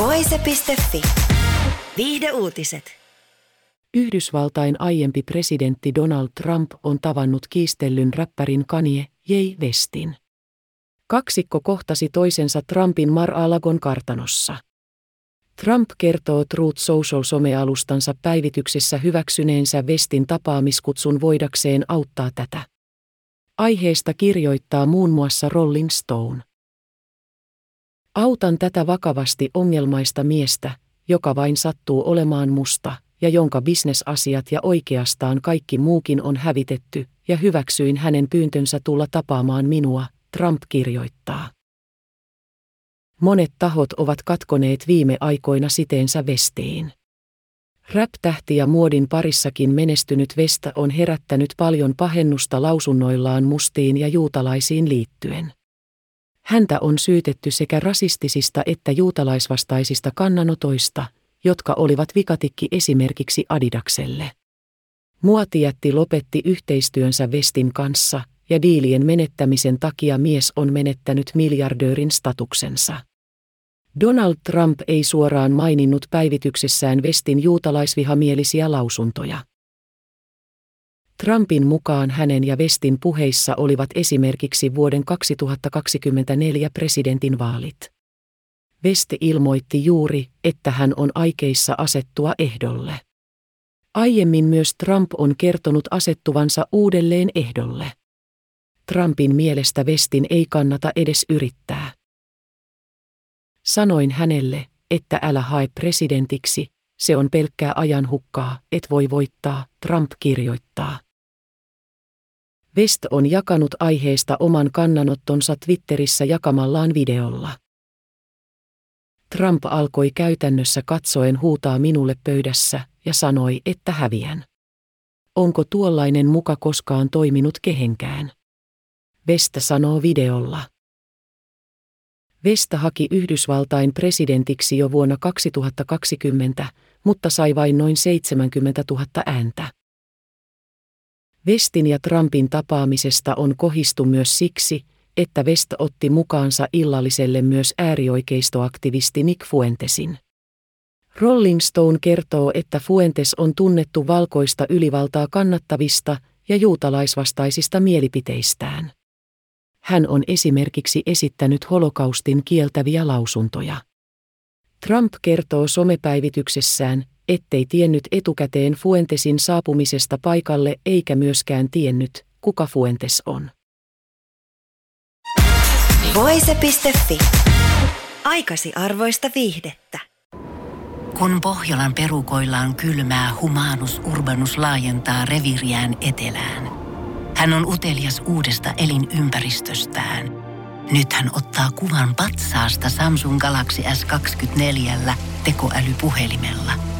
Voise.fi. Viihde uutiset. Yhdysvaltain aiempi presidentti Donald Trump on tavannut kiistellyn räppärin Kanye Jay Westin. Kaksikko kohtasi toisensa Trumpin Mar-a-Lagon kartanossa. Trump kertoo Truth Social-somealustansa päivityksessä hyväksyneensä Westin tapaamiskutsun voidakseen auttaa tätä. Aiheesta kirjoittaa muun muassa Rolling Stone. Autan tätä vakavasti ongelmaista miestä, joka vain sattuu olemaan musta, ja jonka bisnesasiat ja oikeastaan kaikki muukin on hävitetty, ja hyväksyin hänen pyyntönsä tulla tapaamaan minua, Trump kirjoittaa. Monet tahot ovat katkoneet viime aikoina siteensä vestiin. Rap-tähti ja muodin parissakin menestynyt Vesta on herättänyt paljon pahennusta lausunnoillaan mustiin ja juutalaisiin liittyen. Häntä on syytetty sekä rasistisista että juutalaisvastaisista kannanotoista, jotka olivat vikatikki esimerkiksi Adidakselle. Muotijätti lopetti yhteistyönsä Vestin kanssa, ja diilien menettämisen takia mies on menettänyt miljardöörin statuksensa. Donald Trump ei suoraan maininnut päivityksessään Vestin juutalaisvihamielisiä lausuntoja. Trumpin mukaan hänen ja Vestin puheissa olivat esimerkiksi vuoden 2024 presidentinvaalit. Veste ilmoitti juuri, että hän on aikeissa asettua ehdolle. Aiemmin myös Trump on kertonut asettuvansa uudelleen ehdolle. Trumpin mielestä Vestin ei kannata edes yrittää. Sanoin hänelle, että älä hae presidentiksi, se on pelkkää ajan hukkaa, et voi voittaa, Trump kirjoittaa. West on jakanut aiheesta oman kannanottonsa Twitterissä jakamallaan videolla. Trump alkoi käytännössä katsoen huutaa minulle pöydässä ja sanoi, että häviän. Onko tuollainen muka koskaan toiminut kehenkään? Vesta sanoo videolla. Vesta haki Yhdysvaltain presidentiksi jo vuonna 2020, mutta sai vain noin 70 000 ääntä. Vestin ja Trumpin tapaamisesta on kohistu myös siksi, että West otti mukaansa illalliselle myös äärioikeistoaktivisti Nick Fuentesin. Rolling Stone kertoo, että Fuentes on tunnettu valkoista ylivaltaa kannattavista ja juutalaisvastaisista mielipiteistään. Hän on esimerkiksi esittänyt holokaustin kieltäviä lausuntoja. Trump kertoo somepäivityksessään, ettei tiennyt etukäteen Fuentesin saapumisesta paikalle eikä myöskään tiennyt, kuka Fuentes on. Voise.fi. Aikasi arvoista viihdettä. Kun Pohjolan perukoillaan kylmää, humanus urbanus laajentaa reviriään etelään. Hän on utelias uudesta elinympäristöstään. Nyt hän ottaa kuvan patsaasta Samsung Galaxy S24 tekoälypuhelimella –